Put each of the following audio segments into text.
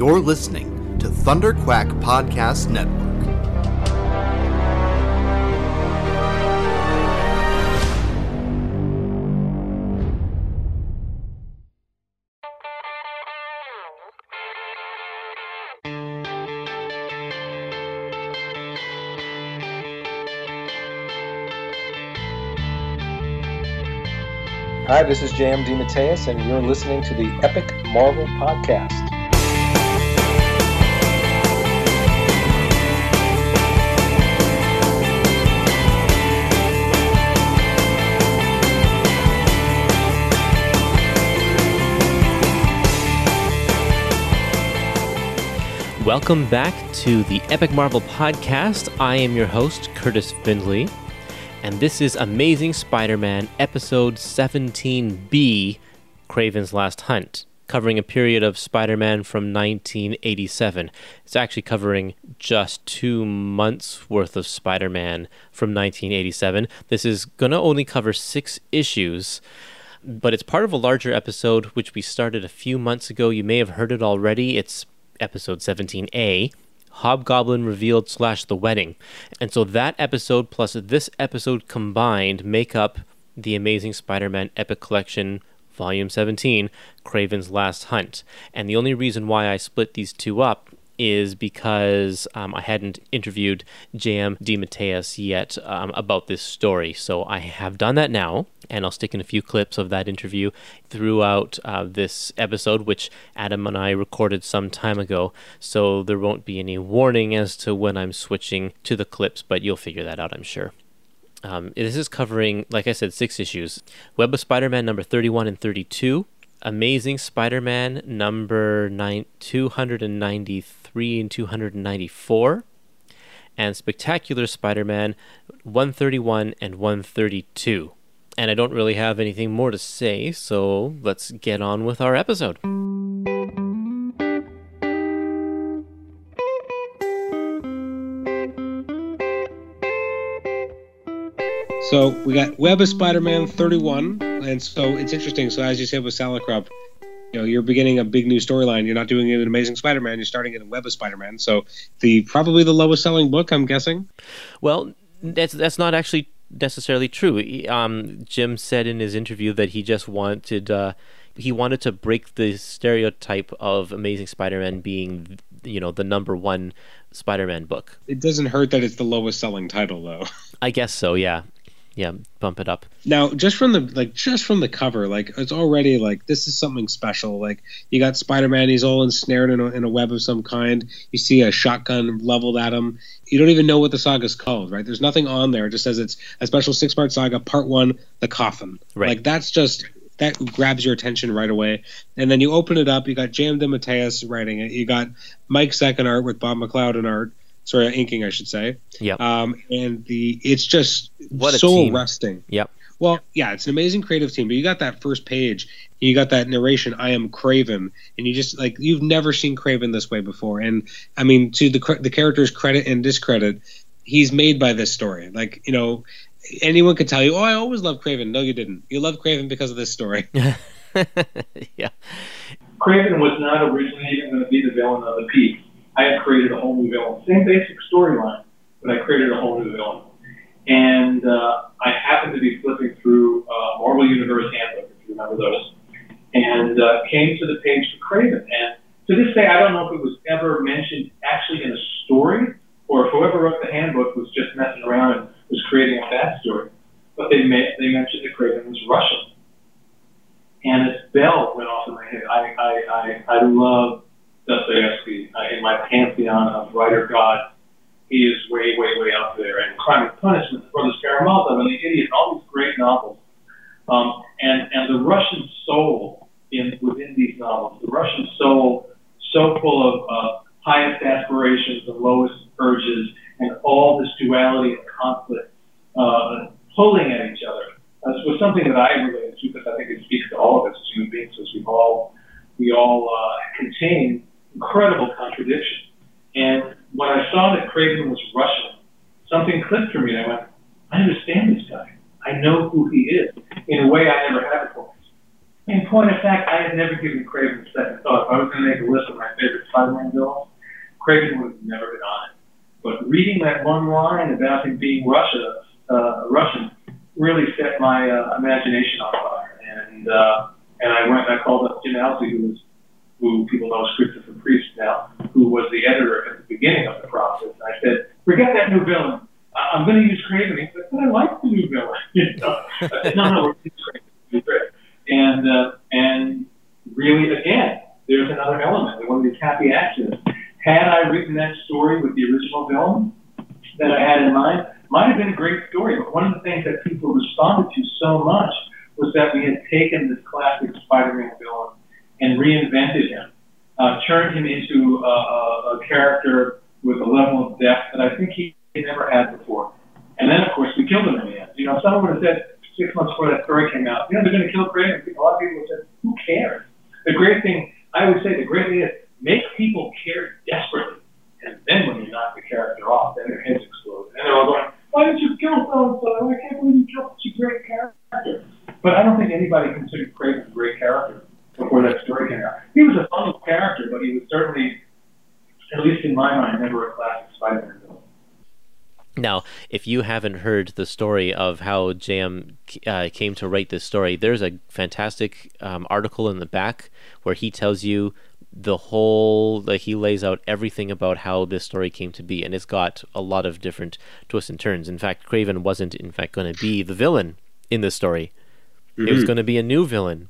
You're listening to Thunder Quack Podcast Network. Hi, this is JM DeMatteis, and you're listening to the Epic Marvel Podcast. Welcome back to the Epic Marvel Podcast. I am your host, Kurtis Findley, and this is Amazing Spider Man Episode 17B Kraven's Last Hunt, covering a period of Spider Man from 1987. It's actually covering just two months worth of Spider Man from 1987. This is going to only cover six issues but it's part of a larger episode which we started a few months ago. You may have heard it already. It's episode 17A. Hobgoblin revealed slash the wedding. And so that episode plus this episode combined make up the Amazing Spider Man Epic Collection Volume 17, Kraven's Last Hunt. And the only reason why I split these two up is because um, I hadn't interviewed J.M. DeMatteis yet um, about this story. So I have done that now, and I'll stick in a few clips of that interview throughout uh, this episode, which Adam and I recorded some time ago. So there won't be any warning as to when I'm switching to the clips, but you'll figure that out, I'm sure. Um, this is covering, like I said, six issues Web of Spider Man number 31 and 32. Amazing Spider-Man number nine, 293 and 294 and Spectacular Spider-Man 131 and 132. And I don't really have anything more to say, so let's get on with our episode. So we got Web of Spider-Man 31, and so it's interesting. So as you said with Salicrup, you know, you're beginning a big new storyline. You're not doing it in Amazing Spider-Man. You're starting it in Web of Spider-Man. So the probably the lowest selling book, I'm guessing. Well, that's that's not actually necessarily true. Um, Jim said in his interview that he just wanted uh, he wanted to break the stereotype of Amazing Spider-Man being you know the number one Spider-Man book. It doesn't hurt that it's the lowest selling title though. I guess so. Yeah, yeah. Bump it up. Now, just from the like, just from the cover, like it's already like this is something special. Like you got Spider-Man, he's all ensnared in a, in a web of some kind. You see a shotgun leveled at him. You don't even know what the saga's called, right? There's nothing on there. It just says it's a special six-part saga, part one, the coffin. Right. Like that's just that grabs your attention right away. And then you open it up. You got J.M. DeMatteis writing it. You got Mike Zeck art with Bob McLeod in art. Sorry, inking, I should say. Yeah. Um, and the it's just What so team. arresting. Yep. Well, yeah, it's an amazing creative team, but you got that first page, and you got that narration, I am Kraven, and you just like you've never seen Kraven this way before. And I mean, to the the character's credit and discredit, he's made by this story. Like, you know, anyone could tell you, "Oh, I always loved Kraven." No, you didn't. You loved Kraven because of this story. yeah. Kraven was not originally even going to be the villain of the peak. I had created a whole new villain. Same basic storyline, but I created a whole new villain. And uh, I happened to be flipping through uh, Marvel Universe Handbook, if you remember those, and uh, came to the page for Kraven. And to this day, I don't know if it was ever mentioned actually in a story, or if whoever wrote the handbook was just messing around and was creating a backstory. But they ma- they mentioned that Kraven was Russian and this bell went off in my head. I I I, I love Dostoevsky uh, in my pantheon of writer god. He is way way way up there. And Crime and Punishment, The Brothers Karamazov, and The Idiot, and all these great novels. Um, and and the Russian soul in within these novels, the Russian soul, so full of uh, highest aspirations and lowest urges, and all this duality and conflict uh, pulling at each other. Uh, This was something that I related to because I think it speaks to all of us as human beings, as we all we all uh, contain incredible contradiction. And when I saw that Kraven was Russian, something clicked for me. And I went, I understand this guy. I know who he is in a way I never had before. In point of fact, I had never given Kraven a second thought. If I was going to make a list of my favorite Spider-Man villains, Kraven would have never been on it. But reading that one line about him being Russia, uh, Russian, really set my uh, imagination on fire. And uh, and I went and I called up Jim Owsley, who was who people know as Christopher Priest now, who was the editor at the beginning of the process. And I said, forget that new villain. I- I'm to. He said, but I like the new? I said, no, no, we're great. And uh, and really, again, there's another element. One of these happy accidents. Had I written that story with the original villain that I had in mind, might have been a great story. But one of the things that people responded to so much was that we had taken this classic Spider-Man villain and reinvented him, uh, turned him into a, a, a character with a level of depth that I think he never had before. And then, of course, we killed him in the end. You know, if someone would have said six months before that story came out, you know, they're going to kill Kraven. A lot of people would say, who cares? The great thing, I would say, the great thing is make people care desperately. And then when you knock the character off, then their heads explode. And they're all going, why did you kill so-and-so? I can't believe you killed such a great character. But I don't think anybody considered Kraven a great character before that story came out. He was a fun character, but he was certainly, at least in my mind, never a classic Spider-Man villain. Now, if you haven't heard the story of how JM uh, came to write this story, there's a fantastic um, article in the back where he tells you the whole like he lays out everything about how this story came to be and it's got a lot of different twists and turns in fact kraven wasn't in fact going to be the villain in this story mm-hmm. it was going to be a new villain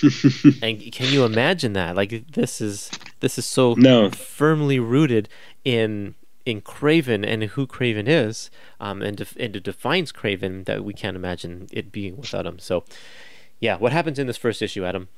and can you imagine that like this is this is so no. firmly rooted in in Kraven and who Kraven is, um, and def- and it defines Kraven that we can't imagine it being without him. So, yeah, what happens in this first issue, Adam?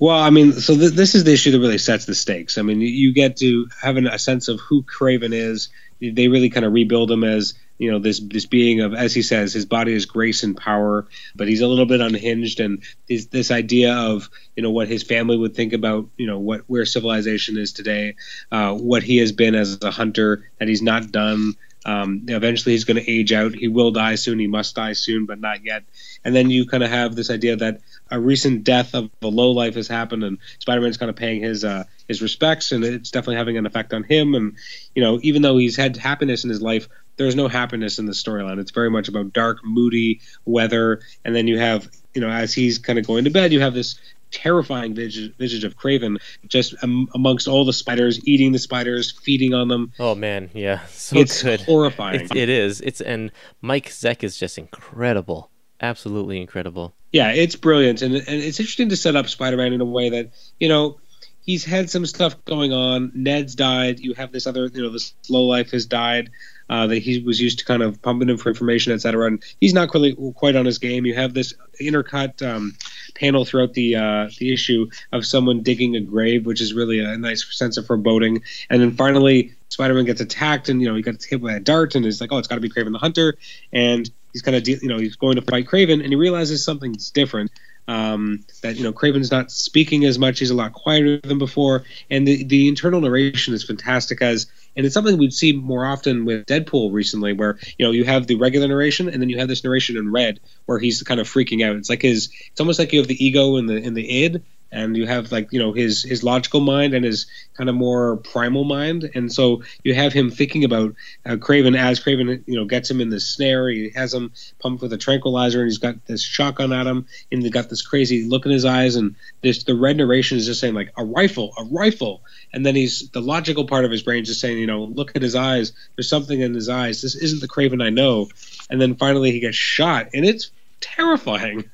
Well, I mean, so th- this is the issue that really sets the stakes. I mean, you, get to have an, a sense of who Kraven is. They really kind of rebuild him as you know this this being of, as he says, his body is grace and power, but he's a little bit unhinged, and his, this idea of you know what his family would think about you know what where civilization is today, uh, what he has been as a hunter, that he's not done. Um, eventually, he's going to age out. He will die soon. He must die soon, but not yet. And then you kind of have this idea that a recent death of a low life has happened, and Spider-Man's kind of paying his uh, his respects, and it's definitely having an effect on him. And you know, even though he's had happiness in his life, there's no happiness in the storyline. It's very much about dark, moody weather, and then you have you know, as he's kind of going to bed, you have this terrifying visage, of Kraven just um, amongst all the spiders, eating the spiders, feeding on them. Oh man, yeah, so it's good. horrifying. It's, it is. It's and Mike Zeck is just incredible, absolutely incredible. Yeah, it's brilliant, and and it's interesting to set up Spider-Man in a way that you know he's had some stuff going on. Ned's died. You have this other, you know, this low life has died. Uh, that he was used to kind of pumping him for information, et cetera. And he's not quite quite on his game. You have this intercut um, panel throughout the uh, the issue of someone digging a grave, which is really a nice sense of foreboding. And then finally, Spider-Man gets attacked, and you know he gets hit by a dart, and is like, oh, it's got to be Kraven the Hunter, and he's kind of de- you know he's going to fight Kraven, and he realizes something's different. Um, that you know Kraven's not speaking as much; he's a lot quieter than before, and the the internal narration is fantastic as and it's something we'd see more often with Deadpool recently, where you know you have the regular narration and then you have this narration in red where he's kind of freaking out. It's like his, it's almost like you have the ego and the in the id, and you have like you know his his logical mind and his kind of more primal mind, and so you have him thinking about uh, Kraven as Kraven you know gets him in the snare. He has him pumped with a tranquilizer, and he's got this shotgun at him, and he's got this crazy look in his eyes, and this the red narration is just saying like a rifle, a rifle, and then he's the logical part of his brain is just saying you know look at his eyes, there's something in his eyes. This isn't the Kraven I know, and then finally he gets shot, and it's terrifying.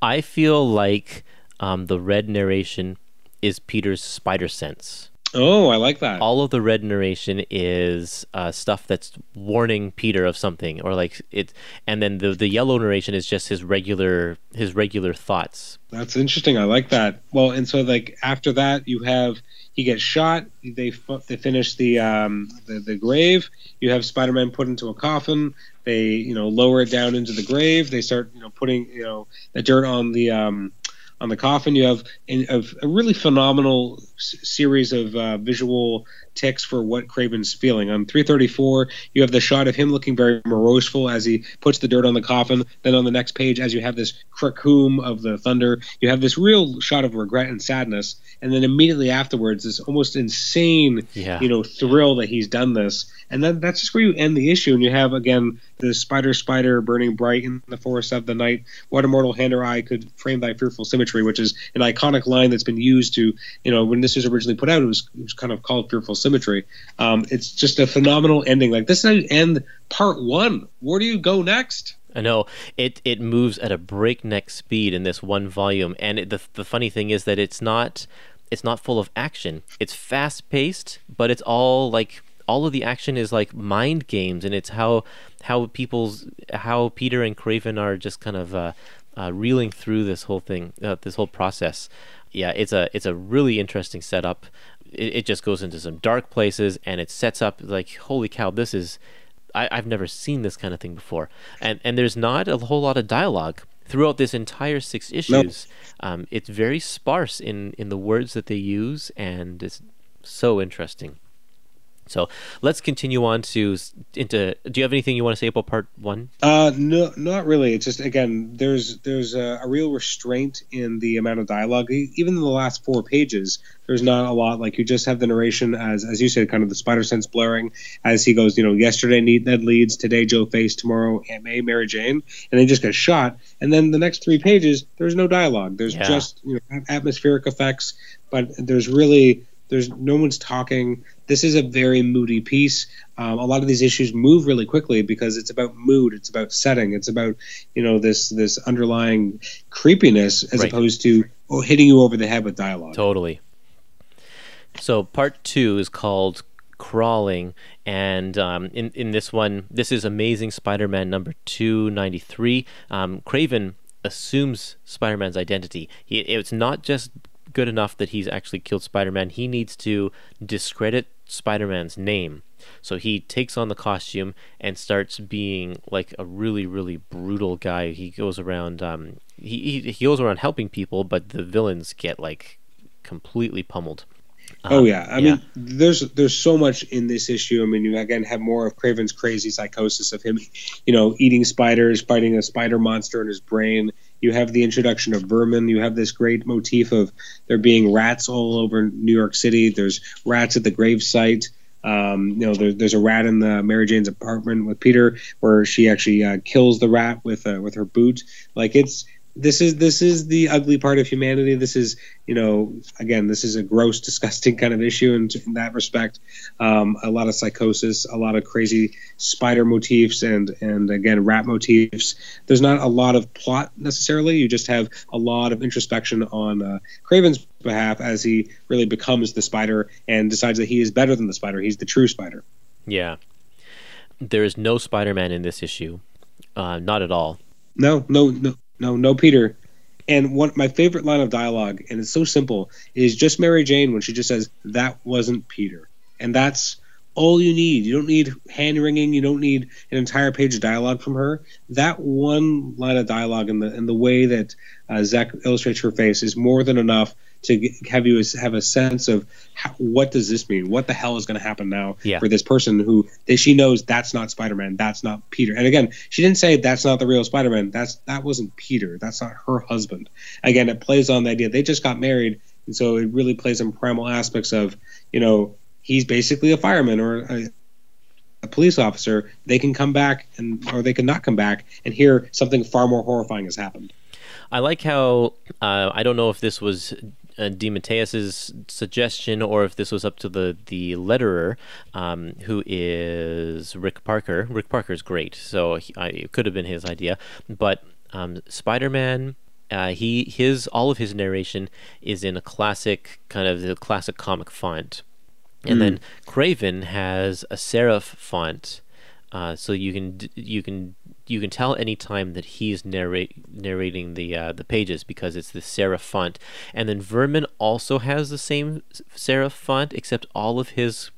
I feel like um, the red narration is Peter's spider sense. Oh, I like that. All of the red narration is uh, stuff that's warning Peter of something, or like it, and then the the yellow narration is just his regular his regular thoughts. That's interesting. I like that. Well, and so like after that, you have he gets shot. They they finish the um the, the grave. You have Spider Man put into a coffin. They you know lower it down into the grave. They start you know putting you know the dirt on the um on the coffin. You have a, a really phenomenal series of uh, visual ticks for what Kraven's feeling. On 334, you have the shot of him looking very moroseful as he puts the dirt on the coffin. Then on the next page, as you have this krakoom of the thunder, you have this real shot of regret and sadness. And then immediately afterwards, this almost insane, Yeah. you know, thrill that he's done this. And then that's just where you end the issue. And you have again the spider, spider burning bright in the forest of the night. What immortal hand or eye could frame thy fearful symmetry, which is an iconic line that's been used to, you know, when this was originally put out, it was, it was kind of called fearful symmetry. Um, it's just a phenomenal ending. Like this is end part one. Where do you go next? I know it. It moves at a breakneck speed in this one volume, and it, the the funny thing is that it's not it's not full of action. It's fast paced, but it's all like all of the action is like mind games, and it's how how people's how Peter and Kraven are just kind of uh, uh, reeling through this whole thing, uh, this whole process. Yeah, it's a it's a really interesting setup. It, it just goes into some dark places, and it sets up like holy cow, this is I, I've never seen this kind of thing before. And and there's not a whole lot of dialogue throughout this entire six issues. Um, it's very sparse in in the words that they use, and it's so interesting. So let's continue on to into. Do you have anything you want to say about part one? Uh, no, not really. It's just again, there's there's a, a real restraint in the amount of dialogue. Even in the last four pages, there's not a lot. Like you just have the narration as as you said, kind of the spider sense blaring as he goes. You know, yesterday Ned Leeds, today Joe Face, tomorrow Aunt May, Mary Jane, and they just get shot. And then the next three pages, there's no dialogue. There's Yeah. just you know atmospheric effects, but there's really there's no one's talking. This is a very moody piece. Um, a lot of these issues move really quickly because it's about mood, it's about setting, it's about you know this this underlying creepiness as Right. opposed to oh, hitting you over the head with dialogue. Totally. So part two is called crawling, and um, in in this one, this is Amazing Spider-Man number two ninety three. Um, Kraven assumes Spider-Man's identity. He, it's not just good enough that he's actually killed Spider-Man. He needs to discredit Spider-Man's name. So he takes on the costume and starts being like a really, really brutal guy. He goes around, um, he, he he goes around helping people, but the villains get like completely pummeled. Oh yeah, I Um, yeah. mean, there's there's so much in this issue. I mean, you again have more of Kraven's crazy psychosis of him, you know, eating spiders, fighting a spider monster in his brain. You have the introduction of vermin. You have this great motif of there being rats all over New York City. There's rats at the gravesite. Um, you know, there, there's a rat in the Mary Jane's apartment with Peter, where she actually uh, kills the rat with uh, with her boot. Like it's this is this is the ugly part of humanity. This is you know again this is a gross, disgusting kind of issue and in that respect. Um, a lot of psychosis, a lot of crazy spider motifs, and and again rat motifs. There's not a lot of plot necessarily. You just have a lot of introspection on uh, Kraven's behalf as he really becomes the spider and decides that he is better than the spider. He's the true spider. Yeah. There is no Spider-Man in this issue, uh, not at all. No, no, no, no, no, Peter. And one my favorite line of dialogue, and it's so simple, is just Mary Jane when she just says, "That wasn't Peter," and that's all you need. You don't need hand wringing. You don't need an entire page of dialogue from her. That one line of dialogue and the and the way that uh, Zeck illustrates her face is more than enough to g- have you have a sense of how, what does this mean? What the hell is going to happen now Yeah. for this person who that she knows that's not Spider-Man, that's not Peter. And again, she didn't say that's not the real Spider-Man. That's that wasn't Peter. That's not her husband. Again, it plays on the idea they just got married, and so it really plays on primal aspects of you know he's basically a fireman or a, a police officer. They can come back and or they can not come back, and here something far more horrifying has happened. I like how uh, I don't know if this was uh, DeMatteis's suggestion or if this was up to the the letterer, um, who is Rick Parker. Rick Parker is great, so he, I, it could have been his idea. But um, Spider-Man, uh, he his all of his narration is in a classic kind of the classic comic font, and then Kraven has a serif font. Uh, so you can you can you can tell any time that he's narrate narrating the uh, the pages because it's the serif font, and then Vermin also has the same serif font except all of his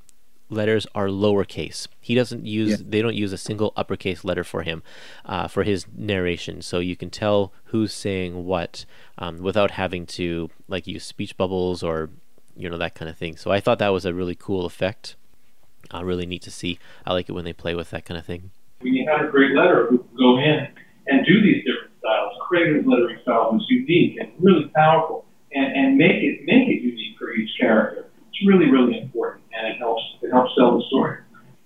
letters are lowercase. He doesn't use Yeah. they don't use a single uppercase letter for him uh, for his narration, so you can tell who's saying what um, without having to like use speech bubbles or you know that kind of thing. So I thought that was a really cool effect. Uh, really neat to see. I like it when they play with that kind of thing. When you have a great letterer who go in and do these different styles, Kraven's lettering style was unique and really powerful, and, and make it make it unique for each character. It's really really important, and it helps it helps tell the story.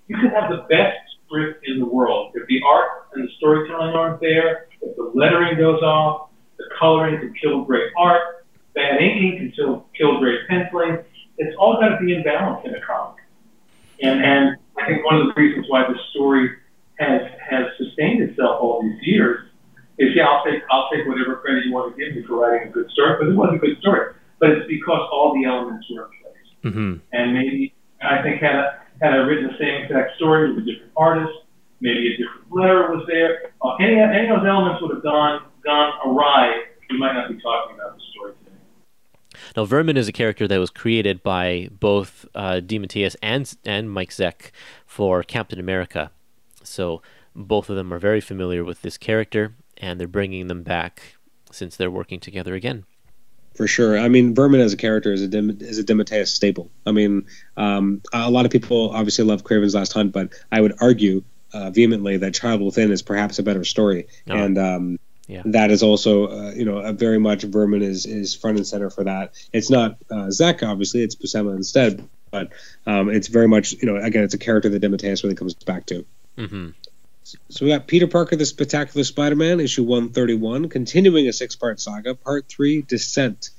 You can have the best script in the world if the art and the storytelling aren't there, if the lettering goes off, the coloring can kill great art, bad inking can kill, kill great penciling. It's all got to be in balance in a comic. And, and I think one of the reasons why the story has has sustained itself all these years is yeah, I'll take I'll take whatever credit you want to give me for writing a good story, but it was a good story. But it's because all the elements were in place. Mm-hmm. And maybe I think had I, had I written the same exact story with a different artist, maybe a different letter was there, uh, any any of those elements would have gone gone awry. We might not be talking about the story today. Now, Vermin is a character that was created by both uh, DeMatteis and and Mike Zeck for Captain America. So both of them are very familiar with this character, and they're bringing them back since they're working together again. For sure. I mean, Vermin as a character is a Dim- is a DeMatteis staple. I mean, um, a lot of people obviously love Kraven's Last Hunt, but I would argue uh, vehemently that Child Within is perhaps a better story, Oh. and um, Yeah. that is also uh, you know a very much Vermin is is front and center for that. It's not uh, Zeck, obviously, it's Buscema instead, but um, it's very much you know again it's a character that DeMatteis really comes back to. Mm-hmm. So we got Peter Parker, the Spectacular Spider-Man, issue 131, continuing a six-part saga, part three, Descent.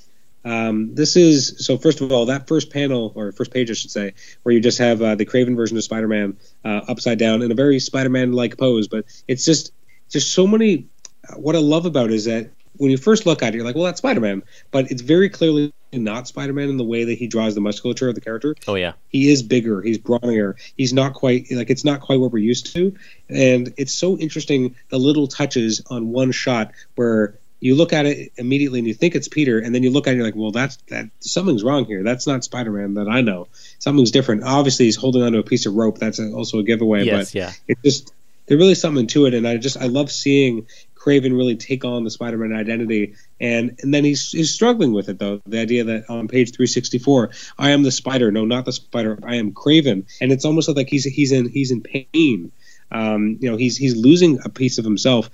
Um, this is so. First of all, that first panel or first page, I should say, where you just have uh, the Kraven version of Spider-Man uh, upside down in a very Spider-Man-like pose, but it's just just so many. What I love about it is that when you first look at it, you're like, well, that's Spider-Man, but it's very clearly not Spider-Man in the way that he draws the musculature of the character. Oh yeah. he is bigger. He's brawnier he's not quite like it's not quite what we're used to. And it's so interesting the little touches on one shot where you look at it immediately and you think it's peter and then you look at it and you're like well that's that something's wrong here. That's not spider-man that i know. Something's different. Obviously he's holding onto a piece of rope. That's also a giveaway yes. but Yeah. it's just there's really something to it. And i just i love seeing kraven really take on the spider-man identity. And and then he's he's struggling with it though. The idea that on page 364 i am the spider. No not the spider. I am kraven. And it's almost like he's he's in he's in pain. Um, you know he's he's losing a piece of himself.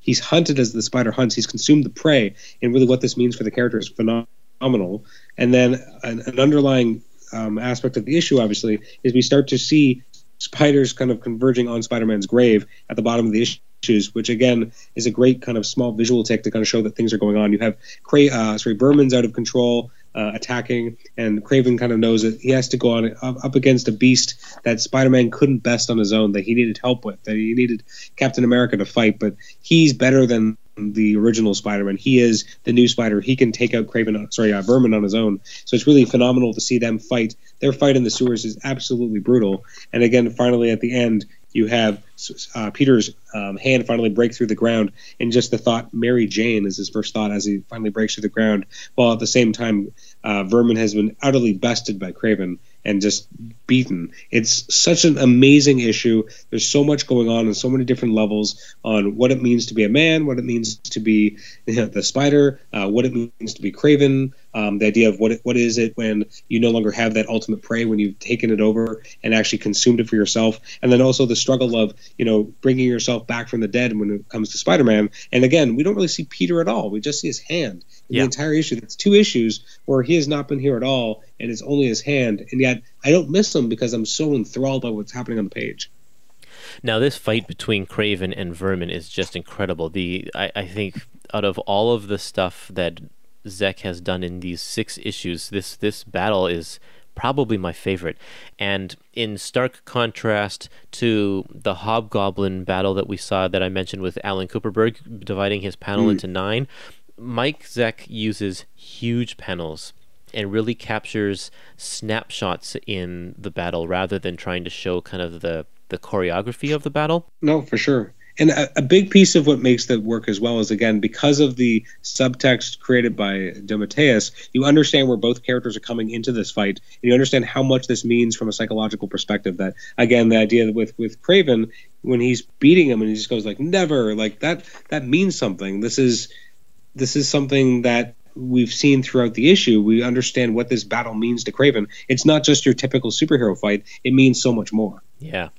He's hunted as the spider hunts. He's consumed the prey. And really what this means for the character is phenomenal. And then an, an underlying um, aspect of the issue obviously is we start to see spiders kind of converging on Spider-Man's grave at the bottom of the issues, which again is a great kind of small visual tick to kind of show that things are going on. You have Cra- uh, sorry, Vermin's out of control, uh, attacking, and Kraven kind of knows that he has to go on up, against a beast that Spider-Man couldn't best on his own, that he needed help with, that he needed Captain America to fight, but he's better than the original Spider-Man. He is the new Spider. He can take out Kraven, sorry, uh, Vermin on his own. So it's really phenomenal to see them fight. Their fight in the sewers is absolutely brutal. And again, finally at the end, you have uh, Peter's um, hand finally break through the ground, and just the thought Mary Jane is his first thought as he finally breaks through the ground. While at the same time, uh, Vermin has been utterly bested by Kraven and just beaten. It's such an amazing issue. There's so much going on on so many different levels on what it means to be a man, what it means to be you know, the spider, uh, what it means to be Kraven, um, the idea of what what is it when you no longer have that ultimate prey when you've taken it over and actually consumed it for yourself, and then also the struggle of you know bringing yourself back from the dead when it comes to Spider-Man. And again, we don't really see Peter at all. We just see his hand in Yeah. the entire issue. That's two issues where he has not been here at all, and it's only his hand. And yet I don't miss him because I'm so enthralled by what's happening on the page. Now, this fight between Kraven and Vermin is just incredible. The I, I think out of all of the stuff that Zeck has done in these six issues, this this battle is probably my favorite. And in stark contrast to the Hobgoblin battle that we saw that I mentioned with Alan Kupperberg dividing his panel into mm. nine, Mike Zeck uses huge panels and really captures snapshots in the battle rather than trying to show kind of the the choreography of the battle. No, for sure. And a, a big piece of what makes that work as well is again because of the subtext created by DeMatteis, you understand where both characters are coming into this fight, and you understand how much this means from a psychological perspective. That again, the idea with with Kraven when he's beating him and he just goes like never, like that that means something. This is this is something that we've seen throughout the issue, we understand what this battle means to Kraven. It's not just your typical superhero fight; it means so much more. Yeah,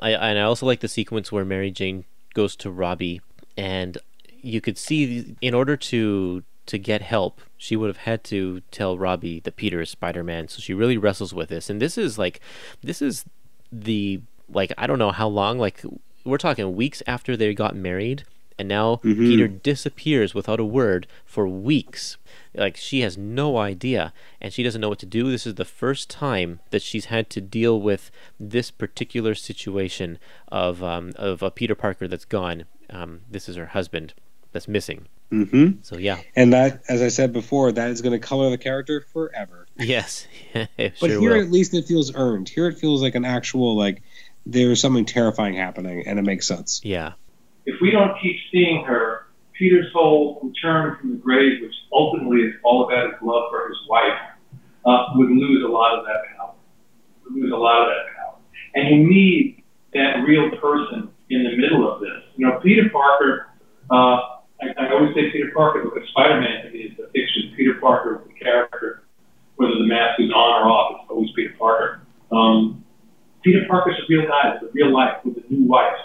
I and I also like the sequence where Mary Jane goes to Robbie, and you could see in order to to get help, she would have had to tell Robbie that Peter is Spider Man. So she really wrestles with this, and this is like, this is the like I don't know how long. Like we're talking weeks after they got married, and now Mhm. Peter disappears without a word for weeks. Like she has no idea, and she doesn't know what to do. This is the first time that she's had to deal with this particular situation of um, of a Peter Parker that's gone. Um, this is her husband that's missing. Mm-hmm. So yeah, And that, as I said before, that is going to color the character forever. yes, But sure here, will. at least, it feels earned. Here, it feels like an actual like there's something terrifying happening, and it makes sense. Yeah, if we don't keep seeing her, Peter's whole return from the grave, which ultimately is all about his love for his wife, uh, would lose a lot of that power. Would lose a lot of that power. And you need that real person in the middle of this. You know, Peter Parker. Uh, I, I always say Peter Parker because Spider-Man to me is the fiction. Peter Parker is the character, whether the mask is on or off. It's always Peter Parker. Um, Peter Parker's a real guy. It's a real life with a new wife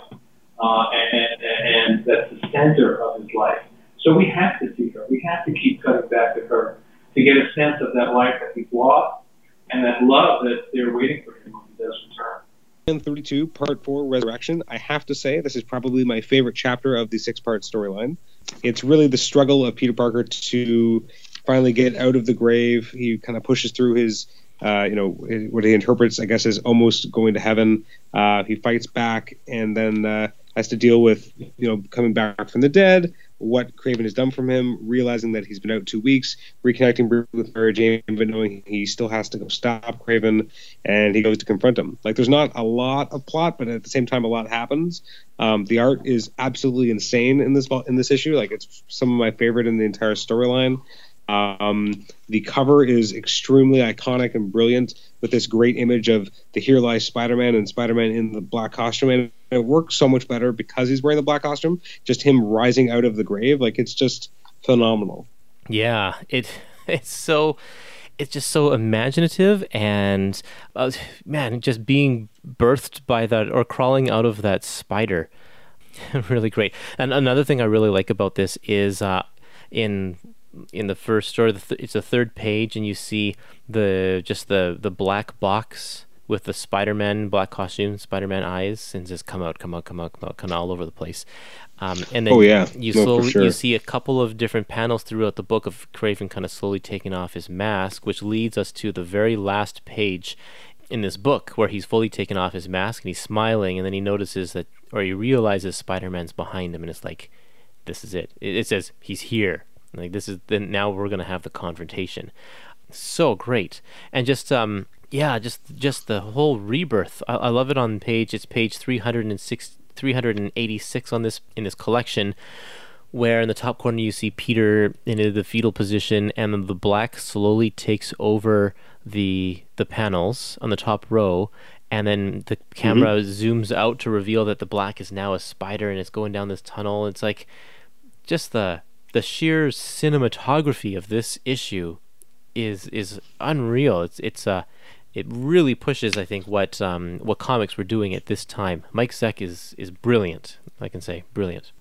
uh, and, and, and that's the center of his life. So we have to see her. We have to keep cutting back to her to get a sense of that life that he's lost and that love that they're waiting for him when he does return. In 32, Part 4, Resurrection, I have to say this is probably my favorite chapter of the six part storyline. It's really the struggle of Peter Parker to finally get out of the grave. He kind of pushes through his, uh, you know, what he interprets, I guess, as almost going to heaven. Uh, he fights back and then uh, has to deal with, you know, coming back from the dead, what Kraven has done from him, realizing that he's been out two weeks, reconnecting with Mary Jane, but knowing he still has to go stop Kraven, and he goes to confront him. Like, there's not a lot of plot, but at the same time, a lot happens. Um, the art is absolutely insane in this in this issue. Like, it's some of my favorite in the entire storyline. Um, the cover is extremely iconic and brilliant with this great image of the Here Lies Spider-Man and Spider-Man in the black costume, it works so much better because he's wearing the black costume. Just him rising out of the grave, like it's just phenomenal. yeah. It it's so it's just so imaginative and uh, man, just being birthed by that or crawling out of that spider. really great. And another thing I really like about this is uh, in in the first or the th- it's a third page, and you see the just the the black box with the Spider-Man black costume, Spider-Man eyes, and just come out, come out, come out, come out, kind of all over the place. Um, and then Oh, yeah. you No, slowly sure. you see a couple of different panels throughout the book of Kraven kind of slowly taking off his mask, which leads us to the very last page in this book where he's fully taken off his mask and he's smiling, and then he notices that, or he realizes Spider-Man's behind him, and it's like, this is it. It, it says he's here. Like this is then now we're gonna have the confrontation. So great, and just um yeah, just just the whole rebirth. I, I love it on page. It's page 306, 386 on this in this collection where in the top corner you see Peter in the fetal position, and then the black slowly takes over the the panels on the top row, and then the camera zooms out to reveal that the black is now a spider and it's going down this tunnel. It's like just the the sheer cinematography of this issue is is unreal. It's it's uh it really pushes I think what um what comics were doing at this time. Mike Zeck is is brilliant. I can say brilliant.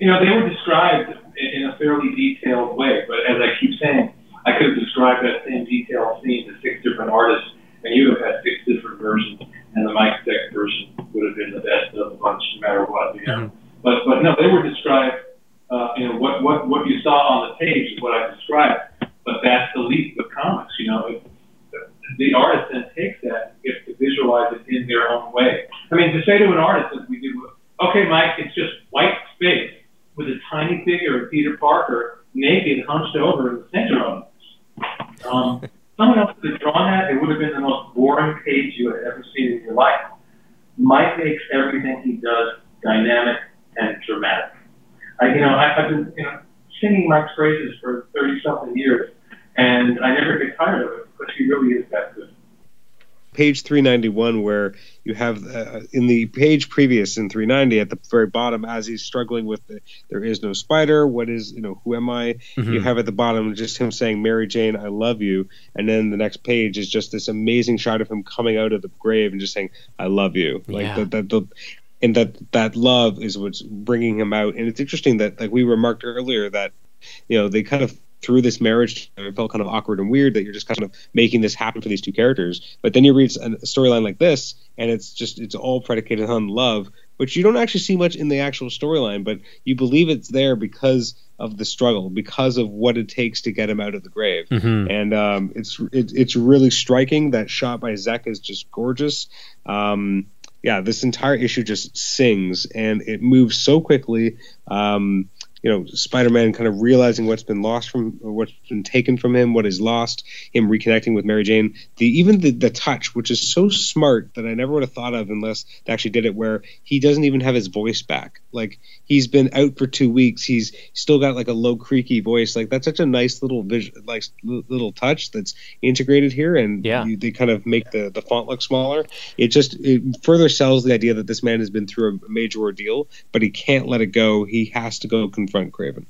You know, they were described in in a fairly detailed way, but as I keep saying, I could have described that same detailed scene to six different artists, and you would have had six different versions, and the Mike Zeck version would have been the best of the bunch, no matter what. You know? But but no, they were described. Uh, you know what what what you saw on the page is what I described, but that's the leap of comics. You know, it, the artist then takes that and gets to visualize it in their own way. I mean, to say to an artist as we do, okay, Mike, it's just white space with a tiny figure of Peter Parker naked, hunched over in the center of it. Um, someone else could have drawn that. It would have been the most boring page you had ever seen in your life. Mike makes everything he does dynamic and dramatic. I, you know, I, I've been you know, singing Mike's praises for 30 something years, and I never get tired of it because he really is that good. page 391 where you have uh, in the page previous in 390 at the very bottom as he's struggling with the, there is no spider what is you know who am i Mhm. you have at the bottom just him saying mary jane i love you and then the next page is just this amazing shot of him coming out of the grave and just saying i love you like Yeah. that, that the and that that love is what's bringing him out and it's interesting that like we remarked earlier that you know they kind of through this marriage it felt kind of awkward and weird that you're just kind of making this happen for these two characters but then you read a storyline like this and it's just it's all predicated on love which you don't actually see much in the actual storyline but you believe it's there because of the struggle because of what it takes to get him out of the grave Mhm. and um, it's it, it's really striking. That shot by Zeck is just gorgeous. Um, yeah, this entire issue just sings, and it moves so quickly. Um, you know, Spider-Man kind of realizing what's been lost from, or what's been taken from him, what is lost, him reconnecting with Mary Jane. The even the the touch, which is so smart that I never would have thought of unless they actually did it, where he doesn't even have his voice back. Like he's been out for two weeks, he's still got like a low creaky voice. Like that's such a nice little vision, like little touch that's integrated here, and Yeah. you, they kind of make the the font look smaller. It just it further sells the idea that this man has been through a major ordeal, but he can't let it go. He has to go confront Kraven.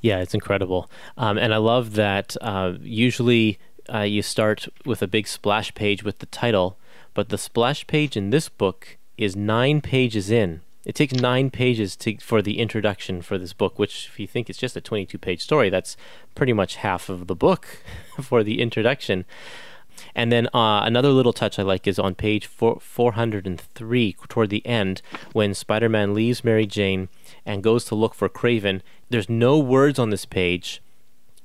Yeah, it's incredible. Um, and I love that uh, usually uh, you start with a big splash page with the title, but the splash page in this book is nine pages in. It takes nine pages to, for the introduction for this book, which, if you think it's just a 22 page story, that's pretty much half of the book for the introduction. And then uh, another little touch I like is on page four, 403, toward the end, when Spider Man leaves Mary Jane and goes to look for Kraven. There's no words on this page.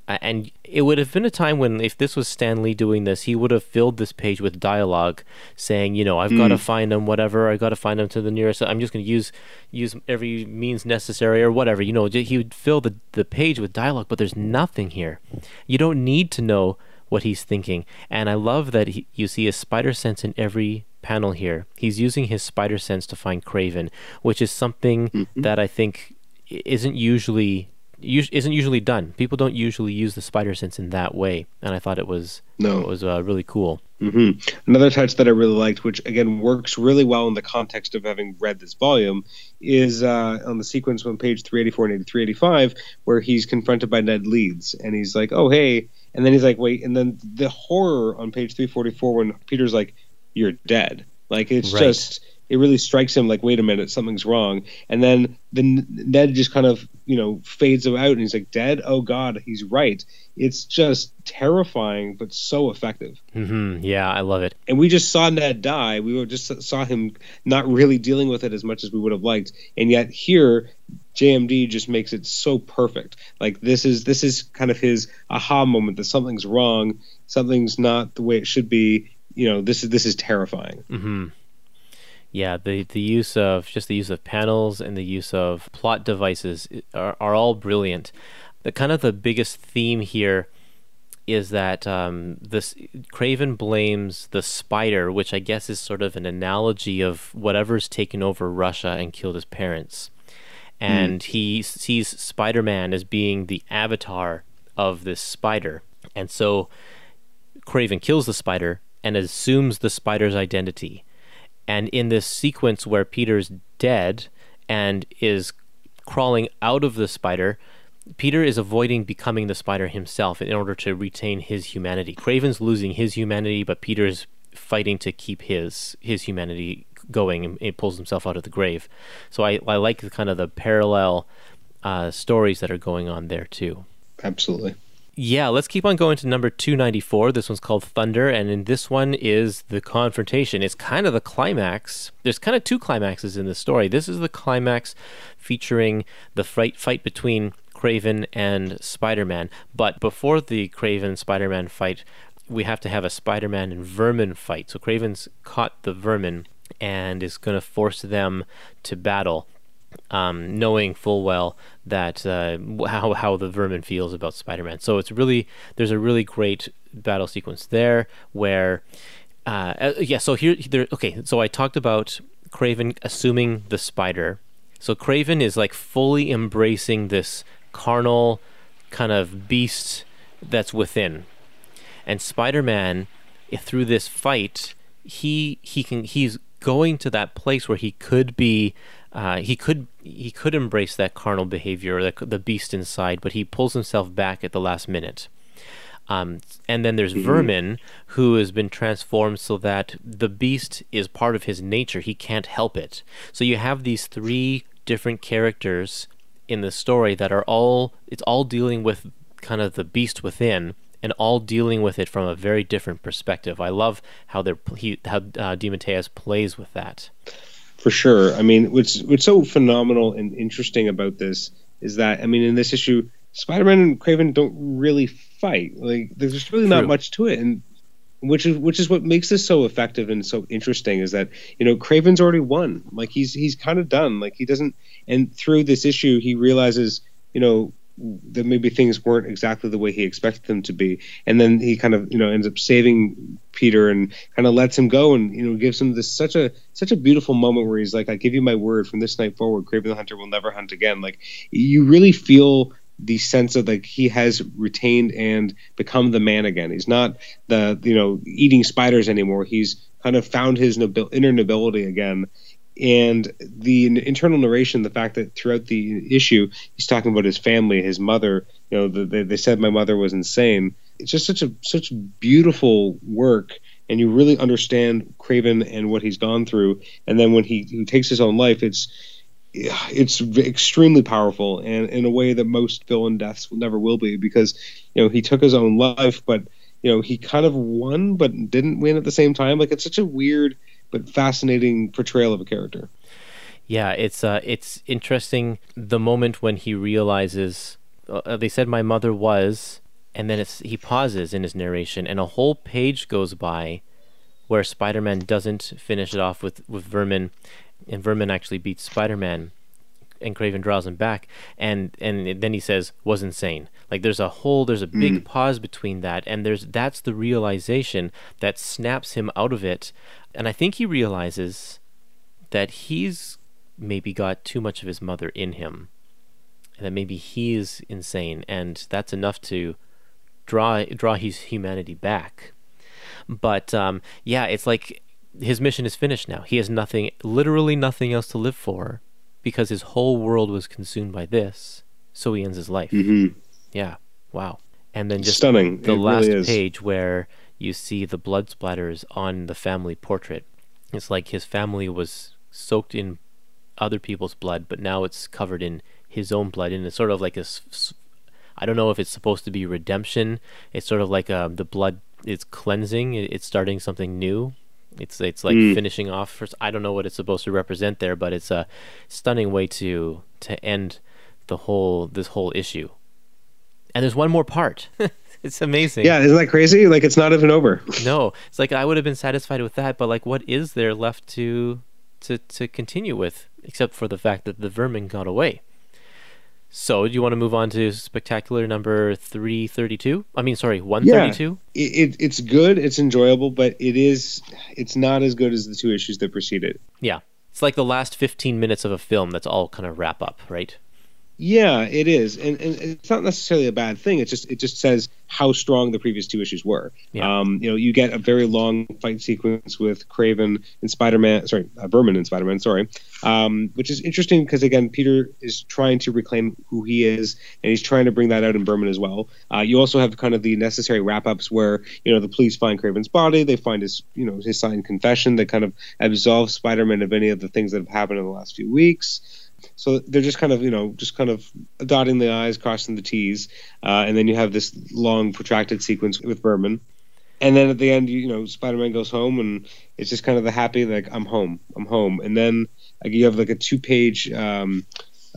Uh, and it would have been a time when, if this was Stan Lee doing this, he would have filled this page with dialogue saying, you know, I've got to find him, whatever, I've got to find him to the nearest. I'm just going to use use every means necessary or whatever. You know, he would fill the, the page with dialogue, but there's nothing here. You don't need to know what he's thinking. And I love that he, you see a spider sense in every panel here. He's using his spider sense to find Kraven, which is something that I think isn't usually isn't usually done. People don't usually use the spider sense in that way, and I thought it was No. it was uh, really cool. hmm Another touch that I really liked, which again works really well in the context of having read this volume, is uh, on the sequence on page 384 and 385, where he's confronted by Ned Leeds, and he's like, "Oh, hey," and then he's like, "Wait," and then the horror on page 344 when Peter's like, "You're dead." Like it's Right. just it really strikes him like, "Wait a minute, something's wrong," and then then Ned just kind of you know fades him out, and he's like, "Dead? Oh God, he's right." It's just terrifying, but so effective hmm Yeah, I love it. and we just saw Ned die. We were just saw him not really dealing with it as much as we would have liked, and yet here JMD just makes it so perfect. Like this is this is kind of his aha moment that something's wrong, something's not the way it should be. You know, this is this is terrifying. Mm-hmm. Yeah, the the use of just the use of panels and the use of plot devices are, are all brilliant. The kind of the biggest theme here is that um, this Kraven blames the spider, which I guess is sort of an analogy of whatever's taken over Russia and killed his parents, Hmm. and he sees Spider-Man as being the avatar of this spider, and so Kraven kills the spider and assumes the spider's identity. And in this sequence where Peter's dead and is crawling out of the spider, Peter is avoiding becoming the spider himself in order to retain his humanity. Kraven's losing his humanity, but Peter's fighting to keep his his humanity going and it pulls himself out of the grave. So I, I like the kind of the parallel uh, stories that are going on there too. Absolutely. Yeah, let's keep on going to number 294. This one's called Thunder, and in this one is the confrontation. It's kind of the climax. There's kind of two climaxes in the story. This is the climax featuring the fight, fight between Kraven and Spider Man. But before the Kraven Spider Man fight, we have to have a Spider Man and Vermin fight. So Kraven's caught the Vermin and is going to force them to battle um, knowing full well that uh, how how the vermin feels about Spider-Man. So it's really there's a really great battle sequence there where uh, uh, yeah. So here there okay. So I talked about Kraven assuming the spider. So Kraven is like fully embracing this carnal kind of beast that's within, and Spider-Man eh, through this fight he he can he's going to that place where he could be uh, he could he could embrace that carnal behavior, the, the beast inside, but he pulls himself back at the last minute. Um, and then there's mm-hmm. Vermin, who has been transformed so that the beast is part of his nature. He can't help it. So you have these three different characters in the story that are all it's all dealing with kind of the beast within and all dealing with it from a very different perspective. I love how they're he, how uh, DeMatteis plays with that. For sure. I mean, what's what's so phenomenal and interesting about this is that I mean, in this issue, Spider-Man and Kraven don't really fight. Like, there's really True. not much to it, and which is which is what makes this so effective and so interesting is that you know Kraven's already won. Like he's he's kind of done. Like he doesn't. And through this issue, he realizes you know that maybe things weren't exactly the way he expected them to be. And then he kind of you know ends up saving peter and kind of lets him go and you know gives him this such a such a beautiful moment where he's like i give you my word from this night forward kraven the hunter will never hunt again. Like you really feel the sense of like he has retained and become the man again. He's not the you know eating spiders anymore. He's kind of found his nobil- inner nobility again and the internal narration, the fact that throughout the issue he's talking about his family, his mother. You know, the, they, they said my mother was insane. It's just such a such beautiful work, and you really understand Kraven and what he's gone through. And then when he, he takes his own life, it's it's extremely powerful, and in a way that most villain deaths never will be, because you know he took his own life, but you know he kind of won, but didn't win at the same time. Like it's such a weird but fascinating portrayal of a character. Yeah, it's uh, it's interesting the moment when he realizes. Uh, they said my mother was, and then it's he pauses in his narration, and a whole page goes by, where Spider-Man doesn't finish it off with with Vermin, and Vermin actually beats Spider-Man, and Kraven draws him back, and and then he says was insane. Like there's a whole there's a big mm. pause between that, and there's that's the realization that snaps him out of it and I think he realizes that he's maybe got too much of his mother in him. And that maybe he's insane and that's enough to draw draw his humanity back. But um, yeah, it's like his mission is finished now. He has nothing literally nothing else to live for because his whole world was consumed by this. So he ends his life. Mm-hmm. Yeah. Wow. And then just stunning. The it last really page where you see the blood splatters on the family portrait. It's like his family was soaked in other people's blood, but now it's covered in his own blood, and it's sort of like a. I don't know if it's supposed to be redemption. It's sort of like um, the blood is cleansing. It's starting something new. It's it's like mm. finishing off. For, I don't know what it's supposed to represent there, but it's a stunning way to to end the whole this whole issue. And there's one more part. it's amazing. Yeah, isn't that crazy? Like it's not even over. no, it's like I would have been satisfied with that, but like, what is there left to to to continue with, except for the fact that the vermin got away? So, do you want to move on to spectacular number three thirty-two? I mean, sorry, one thirty-two. Yeah, it, it, it's good, it's enjoyable, but it is it's not as good as the two issues that preceded. It. Yeah, it's like the last fifteen minutes of a film that's all kind of wrap up, right? Yeah, it is, and, and it's not necessarily a bad thing. It just it just says how strong the previous two issues were. Yeah. Um, you know, you get a very long fight sequence with Kraven and Spider-Man, sorry, uh, Vermin and Spider-Man, sorry, um, which is interesting because again, Peter is trying to reclaim who he is, and he's trying to bring that out in Vermin as well. Uh, you also have kind of the necessary wrap-ups where you know the police find Kraven's body, they find his you know his signed confession that kind of absolves Spider-Man of any of the things that have happened in the last few weeks. So they're just kind of, you know, just kind of dotting the I's, crossing the T's. Uh, and then you have this long, protracted sequence with Vermin. And then at the end, you, know, Spider Man goes home and it's just kind of the happy, like, I'm home, I'm home. And then like, you have like a two page, um,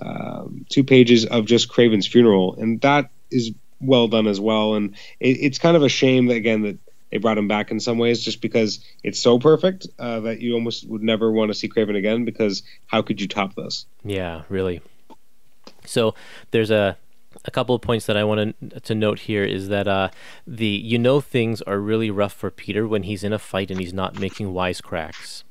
uh, two pages of just Kraven's funeral. And that is well done as well. And it, it's kind of a shame that, again, that they brought him back in some ways just because it's so perfect uh, that you almost would never want to see Kraven again because how could you top this? Yeah, really. So there's a a couple of points that I want to, note here is that uh, the you know things are really rough for Peter when he's in a fight and he's not making wisecracks.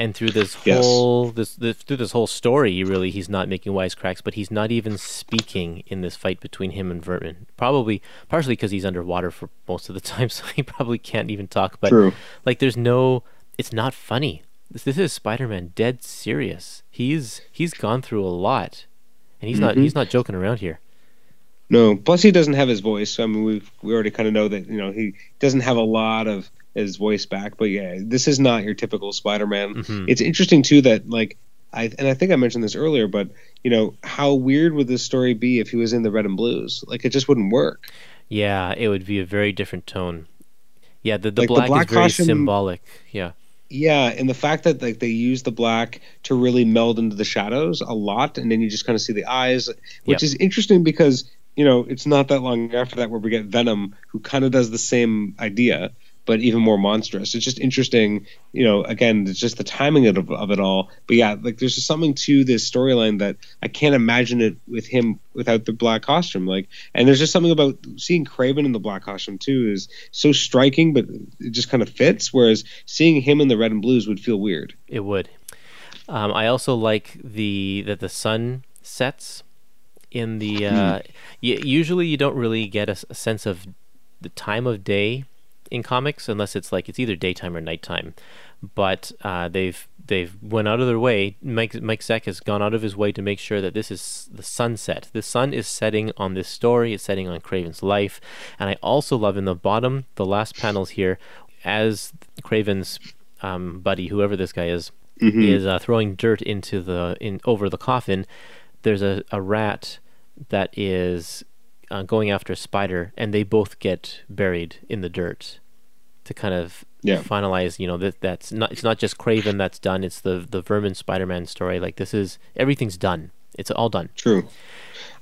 And through this Yes. whole this, this through this whole story, really, he's not making wisecracks, but he's not even speaking in this fight between him and Vermin. Probably partially because he's underwater for most of the time, so he probably can't even talk. But True. like, there's no, it's not funny. This, this is Spider-Man dead serious. He's he's gone through a lot, and he's not Mm-hmm. he's not joking around here. No, plus he doesn't have his voice. So, I mean, we we already kind of know that you know he doesn't have a lot of his voice back. But yeah, this is not your typical Spider-Man. Mhm. It's interesting too that like I and I think I mentioned this earlier, but you know how weird would this story be if he was in the red and blues? Like it just wouldn't work. Yeah, it would be a very different tone. Yeah, the, the, Like, the black, black is very costume- symbolic. Yeah. Yeah, and the fact that like they use the black to really meld into the shadows a lot, and then you just kind of see the eyes, which Yep. is interesting because you know it's not that long after that where we get Venom, who kind of does the same idea, but even more monstrous. It's just interesting, you know. Again, it's just the timing of, of it all. But yeah, like there's just something to this storyline that I can't imagine it with him without the black costume. Like, and there's just something about seeing Kraven in the black costume too is so striking, but it just kind of fits. Whereas seeing him in the red and blues would feel weird. It would. Um, I also like the that the sun sets in the. Uh, y- usually, you don't really get a sense of the time of day in comics unless it's like it's either daytime or nighttime. But uh, they've they've went out of their way. Mike Mike Zeck has gone out of his way to make sure that this is the sunset. The sun is setting on this story. It's setting on Kraven's life, and I also love in the bottom, the last panels here, as Kraven's um, buddy, whoever this guy is, is uh, throwing dirt into the in over the coffin. There's a, a rat that is uh, going after a spider, and they both get buried in the dirt to kind of Yeah. finalize. You know that that's not it's not just Kraven that's done. It's the the Vermin Spider-Man story. Like this is everything's done. It's all done. True.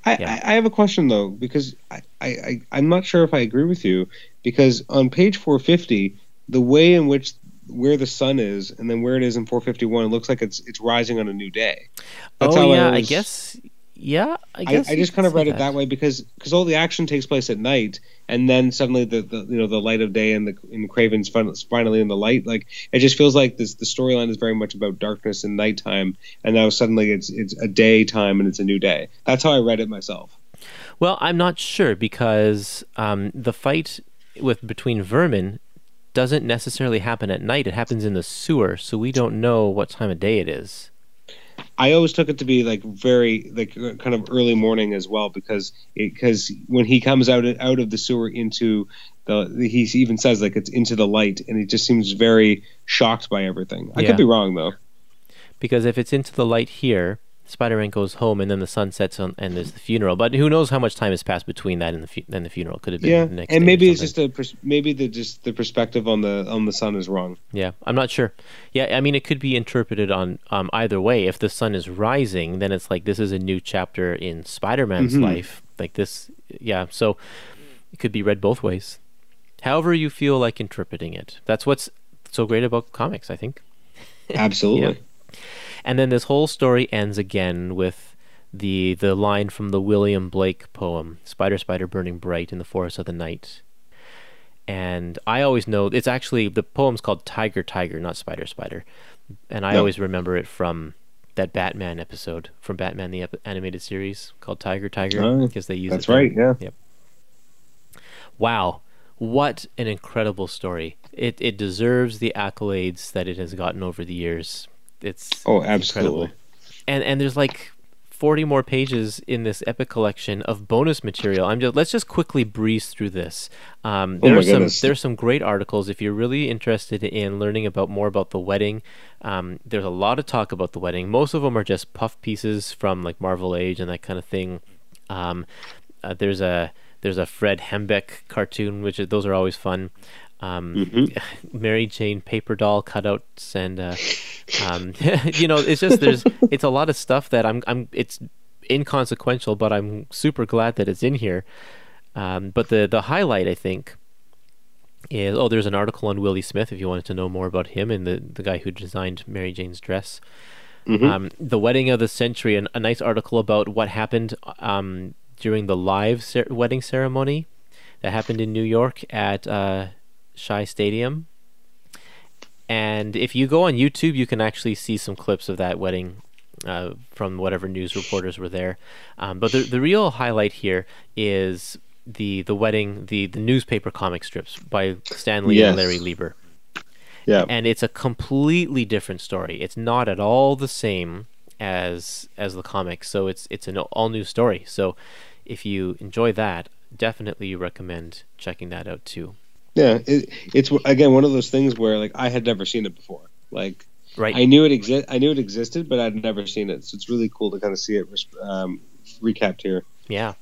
I, Yeah. I, I have a question though because I, I, I I'm not sure if I agree with you because on page 450 the way in which where the sun is and then where it is in 451 it looks like it's it's rising on a new day. oh how yeah, I, was- guess. Yeah, I I, guess. I you just kind of say read it that way because because all the action takes place at night and then suddenly the, the you know the light of day and the and Kraven's fin- finally in the light like it just feels like this the storyline is very much about darkness and nighttime and now suddenly it's it's a daytime and it's a new day. That's how I read it myself. Well, I'm not sure because um, the fight with between vermin doesn't necessarily happen at night. It happens in the sewer, so we don't know what time of day it is. I always took it to be like very like kind of early morning as well because because when he comes out out of the sewer into the he even says like it's into the light and he just seems very shocked by everything. I Yeah. could be wrong though. Because if it's into the light here, Spider-Man goes home, and then the sun sets, on, and there's the funeral. But who knows how much time has passed between that and the fu- and the funeral? Could have been Yeah, the next and maybe it's just a pers- maybe the just the perspective on the on the sun is wrong. Yeah, I'm not sure. Yeah, I mean, it could be interpreted on um, either way. If the sun is rising, then it's like this is a new chapter in Spider-Man's Mhm. life. Like this, yeah. So it could be read both ways. However, you feel like interpreting it. That's what's so great about comics, I think. Absolutely. And then this whole story ends again with the the line from the William Blake poem, Spider Spider Burning Bright in the Forest of the Night. And I always know it's actually the poem's called Tiger Tiger, not Spider Spider. And I No. always remember it from that Batman episode from Batman the ep- animated series called Tiger Tiger Oh, because they use That's it there. right. Yeah. Yep. Wow. What an incredible story. It it deserves the accolades that it has gotten over the years. It's Oh, incredible. absolutely. And and there's like 40 more pages in this epic collection of bonus material. I'm just let's just quickly breeze through this. Um, Oh my there's some goodness. there's some great articles if you're really interested in learning about more about the wedding. Um, there's a lot of talk about the wedding. Most of them are just puff pieces from like Marvel Age and that kind of thing. Um, uh, there's a there's a Fred Hembeck cartoon, which those are always fun. Um, Mm-hmm. Mary Jane paper doll cutouts and uh, um, you know it's just there's it's a lot of stuff that I'm I'm it's inconsequential, but I'm super glad that it's in here. Um, but the the highlight I think is oh there's an article on Willi Smith if you wanted to know more about him and the the guy who designed Mary Jane's dress. Um, the wedding of the century, an, a nice article about what happened um, during the live cer- wedding ceremony that happened in New York at uh, Shea Stadium. And if you go on YouTube, you can actually see some clips of that wedding uh, from whatever news reporters were there. Um, but the the real highlight here is the the wedding, the the newspaper comic strips by Stan Lee and Larry Lieber Yeah. and it's a completely different story. It's not at all the same as as the comics, so it's it's an all new story. So if you enjoy that, definitely recommend checking that out too. Yeah, it, it's again one of those things where like I had never seen it before. Like Right? I knew it exist, I knew it existed, but I'd never seen it. So it's really cool to kind of see it um, recapped here. Yeah.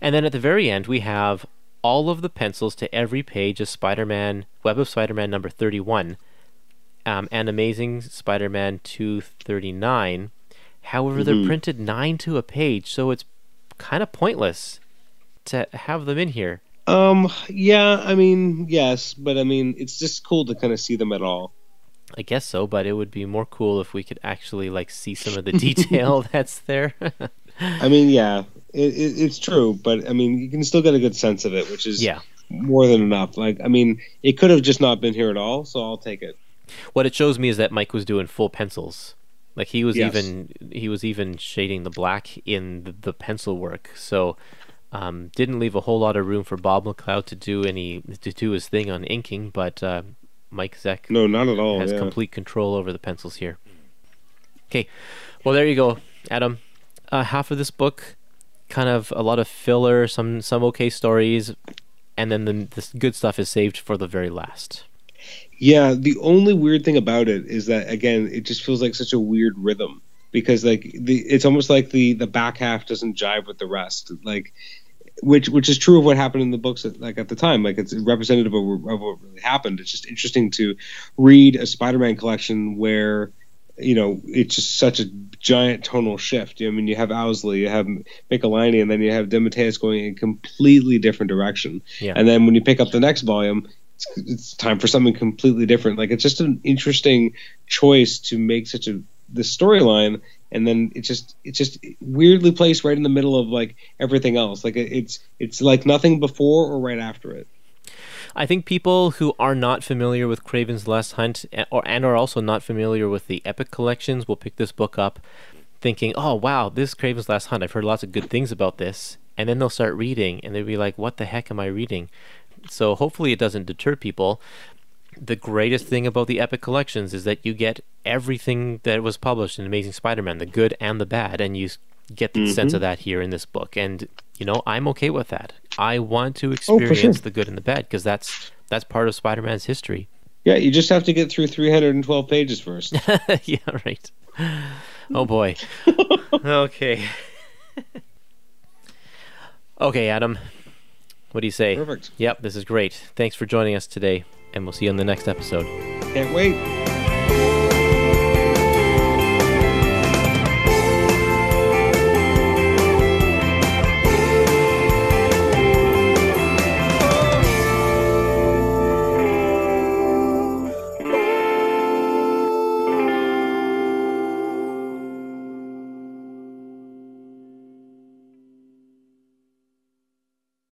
And then at the very end, we have all of the pencils to every page of Spider-Man, Web of Spider-Man number 31, um, and Amazing Spider-Man 239. However, they're Mhm. printed nine to a page, so it's kind of pointless to have them in here. Um, yeah, I mean, yes, but I mean, it's just cool to kind of see them at all. I guess so, but it would be more cool if we could actually like see some of the detail that's there. I mean, yeah, it, it, it's true, but I mean, you can still get a good sense of it, which is yeah. more than enough. Like, I mean, it could have just not been here at all, so I'll take it. What it shows me is that Mike was doing full pencils. Like he was Yes. even he was even shading the black in the, the pencil work. So um, didn't leave a whole lot of room for Bob McLeod to do any to do his thing on inking, but uh, Mike Zeck No, not at all. has yeah. complete control over the pencils here. Okay, well there you go, Adam. Uh, half of this book, kind of a lot of filler, some some okay stories, and then the, the good stuff is saved for the very last. Yeah, the only weird thing about it is that again, it just feels like such a weird rhythm because like the it's almost like the the back half doesn't jive with the rest. Like which which is true of what happened in the books at, like at the time. Like it's representative of, of what really happened. It's just interesting to read a Spider-Man collection where you know it's just such a giant tonal shift. I mean, you have Owsley, you have Michelinie, and then you have DeMatteis going in a completely different direction. Yeah. And then when you pick up the next volume, it's, it's time for something completely different. Like it's just an interesting choice to make such a the storyline, and then it just it's just weirdly placed right in the middle of like everything else. Like it's it's like nothing before or right after it. I think people who are not familiar with Kraven's Last Hunt eh, or and are also not familiar with the Epic collections will pick this book up thinking, "Oh, wow, this Kraven's Last Hunt. I've heard lots of good things about this." And then they'll start reading and they'll be like, "What the heck am I reading?" So hopefully it doesn't deter people. The greatest thing about the Epic collections is that you get everything that was published in Amazing Spider-Man, the good and the bad, and you get the sense of mm-hmm. that here in this book. And you know, I'm okay with that. I want to Oh, sure. experience the good and the bad because that's that's part of Spider-Man's history. Yeah, you just have to get through 312 pages first. yeah, right. Oh boy. okay. okay, Adam. What do you say? Perfect. Yep, this is great. Thanks for joining us today, and we'll see you on the next episode. Can't wait.